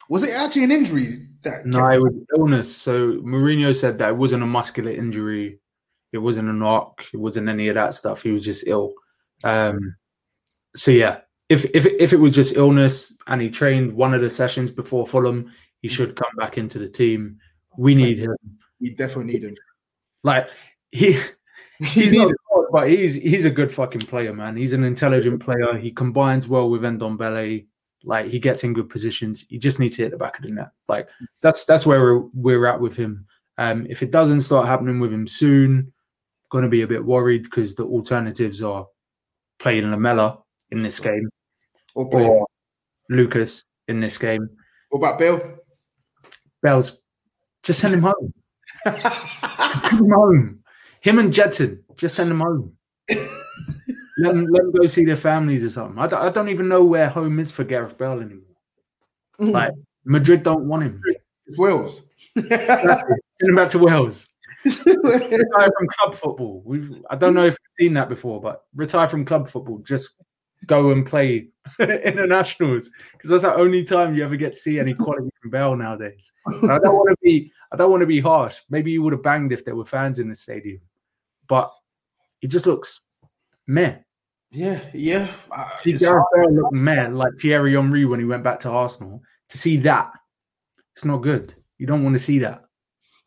S3: Was it actually an injury? That
S4: no, it was illness. So Mourinho said that it wasn't a muscular injury. It wasn't a knock. It wasn't any of that stuff. He was just ill. Um, so yeah, if if if it was just illness and he trained one of the sessions before Fulham, he should come back into the team. We need him.
S3: We definitely need him.
S4: Like he he's not good, but he's he's a good fucking player, man. He's an intelligent player. He combines well with Ndombele. Like he gets in good positions. He just needs to hit the back of the net. Like that's that's where we're we're at with him. Um, if it doesn't start happening with him soon, going to be a bit worried because the alternatives are playing Lamela in this game
S3: or, or
S4: Lucas in this game.
S3: What about Bale?
S4: Bell's just send him home. send him home. Him and Gedson, just send them home let, them, let them go see their families or something. I don't, I don't even know where home is for Gareth Bale anymore. Mm. Like Madrid don't want him.
S3: It's Wales.
S4: Send him back to Wales. retire from club football. We've I don't know if you've seen that before, but retire from club football. Just go and play internationals because that's the only time you ever get to see any quality from Bale nowadays. And I don't want to be I don't want to be harsh. Maybe you would have banged if there were fans in the stadium, but it just looks meh.
S3: Yeah, yeah. Uh,
S4: see Gareth Bale look mad like Thierry Henry when he went back to Arsenal. To see that, it's not good. You don't want to see that.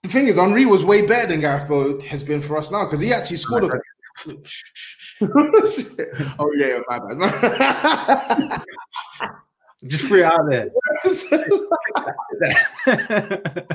S3: The thing is, Henry was way better than Gareth Bale has been for us now because he actually scored a. oh yeah, my bad.
S4: Just free out there.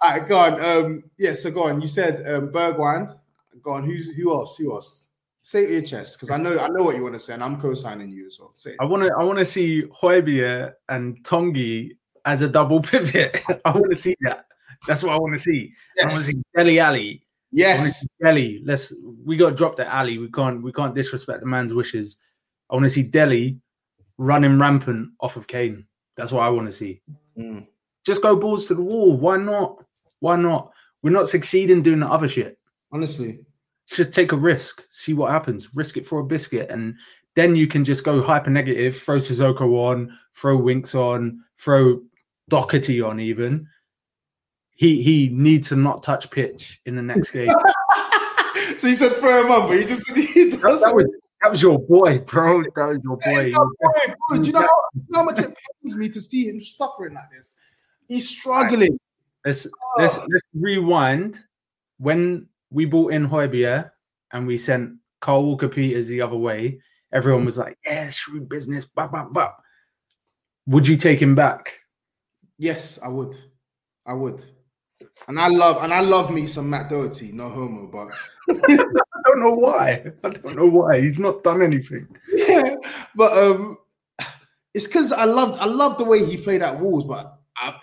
S3: All right, go on. Um, yeah, so go on. You said um, Bergwijn. Go on. Who's who else? Who else? say chest because I know I know what you want to say, and I'm co-signing you as well. Say.
S4: I want to I want to see Højbjerg and Tanguy as a double pivot. I want to see that. That's what I want to see. Yes. I want to see Dele Alli.
S3: Yes,
S4: Dele. Let's we got dropped at alley. We can't we can't disrespect the man's wishes. I want to see Dele running rampant off of Kane. That's what I want to see. Mm. Just go balls to the wall. Why not? Why not? We're not succeeding doing the other shit.
S3: Honestly,
S4: should take a risk, see what happens, risk it for a biscuit, and then you can just go hyper negative, throw Sissoko on, throw Winks on, throw Doherty on. Even he he needs to not touch pitch in the next game.
S3: so you said throw him on, but he just he
S4: does that, that was that was your boy, bro. That was your boy.
S3: boy bro. Do you know how, how much it pains me to see him suffering like this? He's struggling. Right.
S4: Let's oh. let's let's rewind when we bought in Højbjerg and we sent Kyle Walker Peters the other way, everyone was like, "Yeah, shrewd business." Blah, blah, blah. Would you take him back?
S3: Yes, I would. I would. And I love and I love me some Matt Doherty, no homo, but
S4: I don't know why. I don't know why. He's not done anything. Yeah.
S3: but um, it's because I loved I love the way he played at Wolves, but I,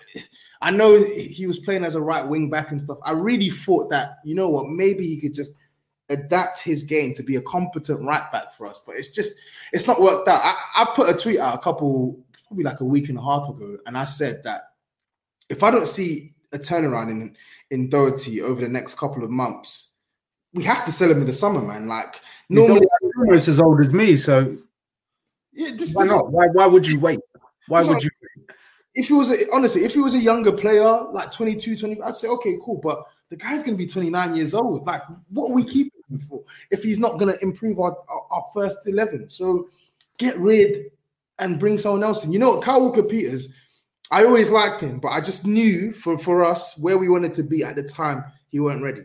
S3: I know he was playing as a right wing back and stuff. I really thought that you know what, maybe he could just adapt his game to be a competent right back for us, but it's just it's not worked out. I, I put a tweet out a couple probably like a week and a half ago, and I said that if I don't see a turnaround in in Doherty over the next couple of months, we have to sell him in the summer, man. Like normally,
S4: You're almost as old as me, so
S3: yeah, this,
S4: why
S3: this-
S4: not? Why why would you wait? Why would you?
S3: If he was a, honestly, if he was a younger player, like 22, 20, I'd say, okay, cool. But the guy's going to be 29 years old. Like, what are we keeping him for if he's not going to improve our, our, our first 11? So get rid and bring someone else in. You know what? Kyle Walker Peters, I always liked him, but I just knew for, for us where we wanted to be at the time, he weren't ready.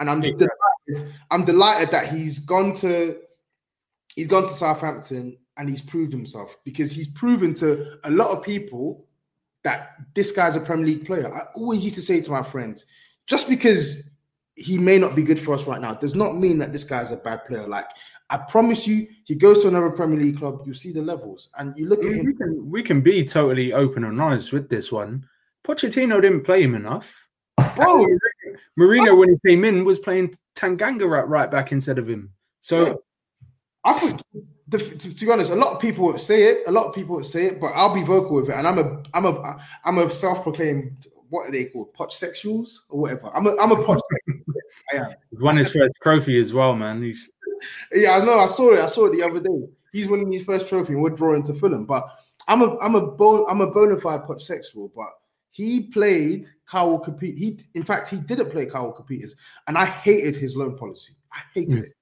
S3: And I'm
S4: Exactly.
S3: delighted, I'm delighted that he's gone to he's gone to Southampton and he's proved himself because he's proven to a lot of people that this guy's a Premier League player. I always used to say to my friends, just because he may not be good for us right now does not mean that this guy's a bad player. Like I promise you, he goes to another Premier League club, you see the levels, and you look at
S4: We
S3: him.
S4: can we can be totally open and honest with this one. Pochettino didn't play him enough.
S3: Bro,
S4: Mourinho, when he came in, was playing Tanganga at right back instead of him. So
S3: I think, the, to, to be honest, a lot of people would say it. A lot of people would say it, but I'll be vocal with it. And I'm a, I'm a, I'm a self-proclaimed what are they called, potch sexuals or whatever. I'm a, I'm a potch. I am.
S4: he won his first trophy as well, man. He's,
S3: Yeah, I know. I saw it. I saw it the other day. He's winning his first trophy, and we're drawing to Fulham. But I'm a, I'm a, bon, I'm a bona fide potch sexual. But he played Kyle Walker Peters. He, in fact, he didn't play Kyle Walker Peters, and I hated his loan policy. I hated
S4: Mm.
S3: it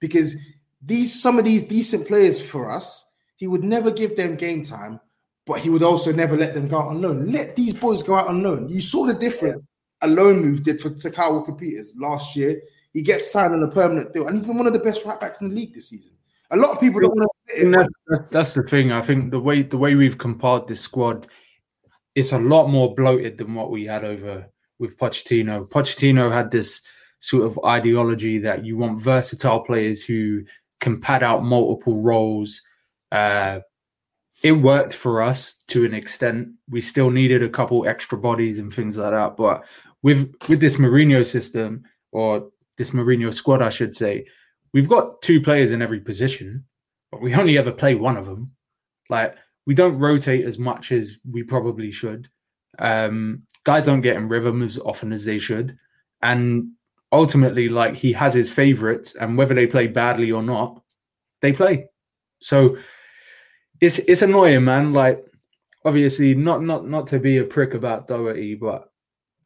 S3: because these some of these decent players for us, he would never give them game time, but he would also never let them go out on loan. Let these boys go out on loan. You saw the difference a loan move did for Kyle Walker Peters last year. He gets signed on a permanent deal, and he's been one of the best right backs in the league this season. A lot of people don't want to.
S4: that's, that's the thing. I think the way the way we've compiled this squad, it's a lot more bloated than what we had over with Pochettino. Pochettino had this sort of ideology that you want versatile players who can pad out multiple roles. Uh, it worked for us to an extent. We still needed a couple extra bodies and things like that. But with with this Mourinho system or this Mourinho squad, I should say, we've got two players in every position, but we only ever play one of them. Like we don't rotate as much as we probably should. Um, guys don't get in rhythm as often as they should, and ultimately, like he has his favorites, and whether they play badly or not, they play. So it's it's annoying, man. Like obviously, not not not to be a prick about Doherty, but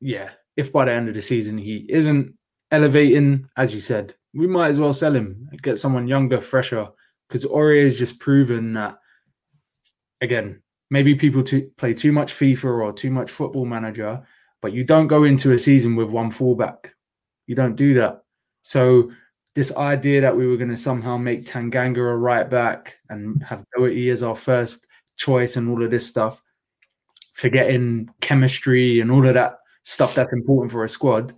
S4: yeah, if by the end of the season he isn't elevating, as you said, we might as well sell him and get someone younger, fresher. Because Aurier has just proven that, again, maybe people to play too much FIFA or too much football manager, but you don't go into a season with one fullback. You don't do that. So this idea that we were going to somehow make Tanganga a right back and have Doherty as our first choice and all of this stuff, forgetting chemistry and all of that stuff that's important for a squad.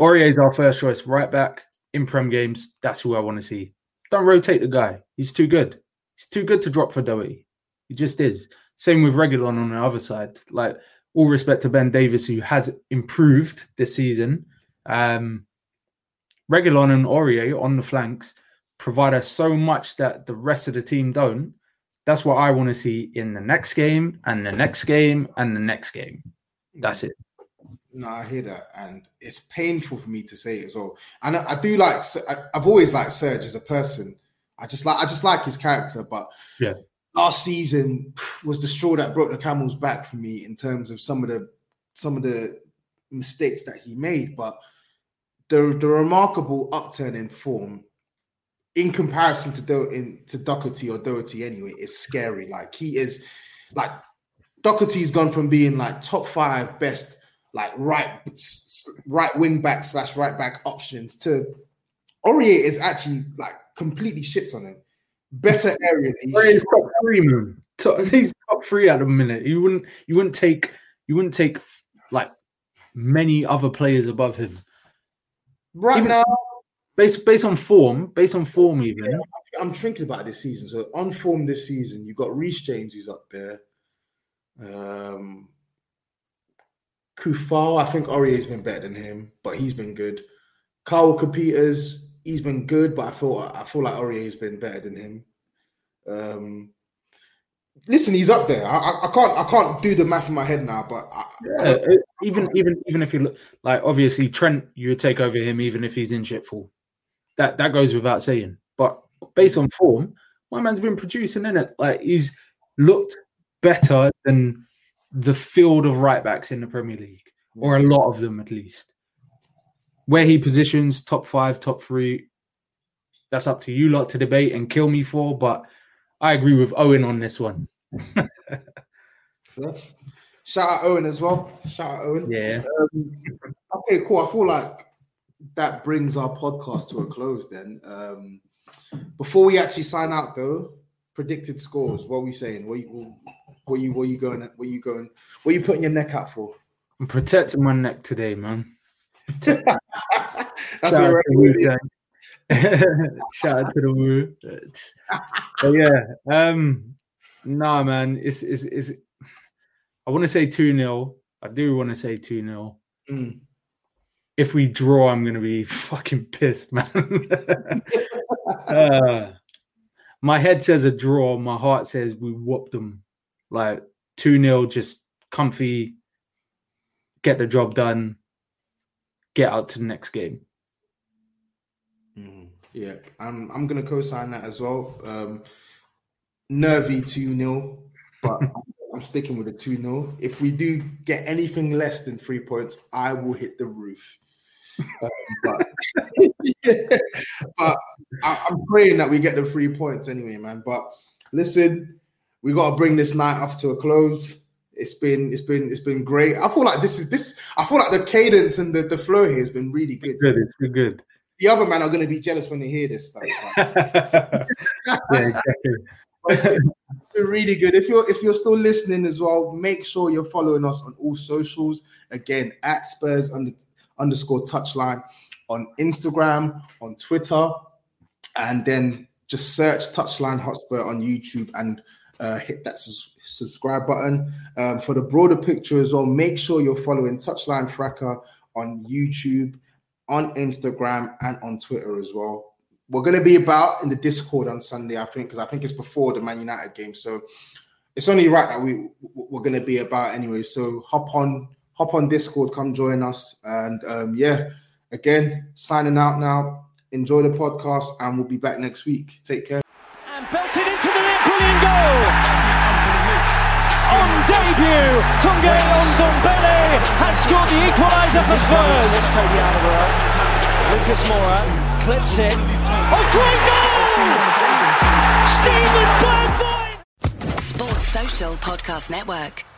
S4: Aurier is our first choice right back in Prem games. That's who I want to see. Don't rotate the guy. He's too good. He's too good to drop for Doherty. He just is. Same with Reguilón on the other side. Like all respect to Ben Davies, who has improved this season. Um, Reguilón and Aurier on the flanks provide us so much that the rest of the team don't. That's what I want to see in the next game and the next game and the next game. That's it.
S3: No, I hear that, and it's painful for me to say it as well. And I, I do like. I've always liked Serge as a person. I just like. I just like his character. But
S4: Yeah.
S3: last season was the straw that broke the camel's back for me in terms of some of the some of the mistakes that he made. But the the remarkable upturn in form, in comparison to Do, in, to Doherty or Doherty anyway, is scary. Like he is, like Doherty's gone from being like top five best like right right wing back slash right back options to Aurier is actually like completely shits on him. Better area.
S4: He's top three, man. Top, he's top three at the minute. You wouldn't, you wouldn't take, you wouldn't take like many other players above him.
S3: Right
S4: Even-
S3: now,
S4: Based based on form, based on form, even
S3: I'm thinking about this season. So on form this season, you've got Reece James, he's up there. Um, Coufal, I think Aurier's been better than him, but he's been good. Carl Capitas, he's been good, but I feel I feel like Aurier's been better than him. Um, listen, he's up there. I, I, I can't I can't do the math in my head now, but I,
S4: Yeah, even even even if you look like obviously Trent, you would take over him even if he's in shit form. That that goes without saying. But based on form, my man's been producing in it. Like he's looked better than the field of right backs in the Premier League, or a lot of them at least. Where he positions top five, top three, that's up to you lot to debate and kill me for. But I agree with Owen on this one.
S3: Shout out Owen as well. Shout out Owen.
S4: Yeah.
S3: Um, okay, cool. I feel like that brings our podcast to a close then. Um, before we actually sign out though, predicted scores. What are we saying? What you what you what you going what you going what you putting your neck out for?
S4: I'm protecting my neck today, man.
S3: That's
S4: Shout
S3: all
S4: out
S3: right.
S4: to Shout out to the Wu. But yeah, um, nah, man, it's it's, it's I want to say 2 0. I do want to say 2 0.
S3: Mm.
S4: If we draw, I'm gonna be fucking pissed, man. Uh, my head says a draw, my heart says we whooped them like 2 0, just comfy, get the job done, get out to the next game.
S3: Mhm. Yeah, I'm I'm gonna co-sign that as well. Um, nervy 2 0, but I'm sticking with a 2 0. If we do get anything less than three points, I will hit the roof. Um, but but I, I'm praying that we get the three points anyway, man. But listen, we got to bring this night off to a close. It's been it's been it's been great. I feel like this is this. I feel like the cadence and the, the flow here has been really good.
S4: Good, it's been good.
S3: The other man are going to be jealous when they hear this stuff.
S4: yeah, exactly.
S3: Been, really good. If you're if you're still listening as well, make sure you're following us on all socials. Again, at Spurs under, underscore touchline on Instagram, on Twitter, and then just search Touchline Hotspur on YouTube and uh, hit that sus- subscribe button. Um, for the broader picture as well, make sure you're following Touchline Fracas on YouTube, on Instagram, and on Twitter as well. We're going to be about in the Discord on Sunday, I think, because I think it's before the Man United game. So it's only right that we we're going to be about anyway. So hop on, hop on Discord, come join us, and um, yeah, again, signing out now. Enjoy the podcast, and we'll be back next week. Take care.
S2: And belted into the net, brilliant goal! On debut, Tanguy Ndombele has scored the equaliser for Spurs. Lucas Moura clips it. Great goal! Steven Bergwijn!
S7: Sports Social Podcast Network.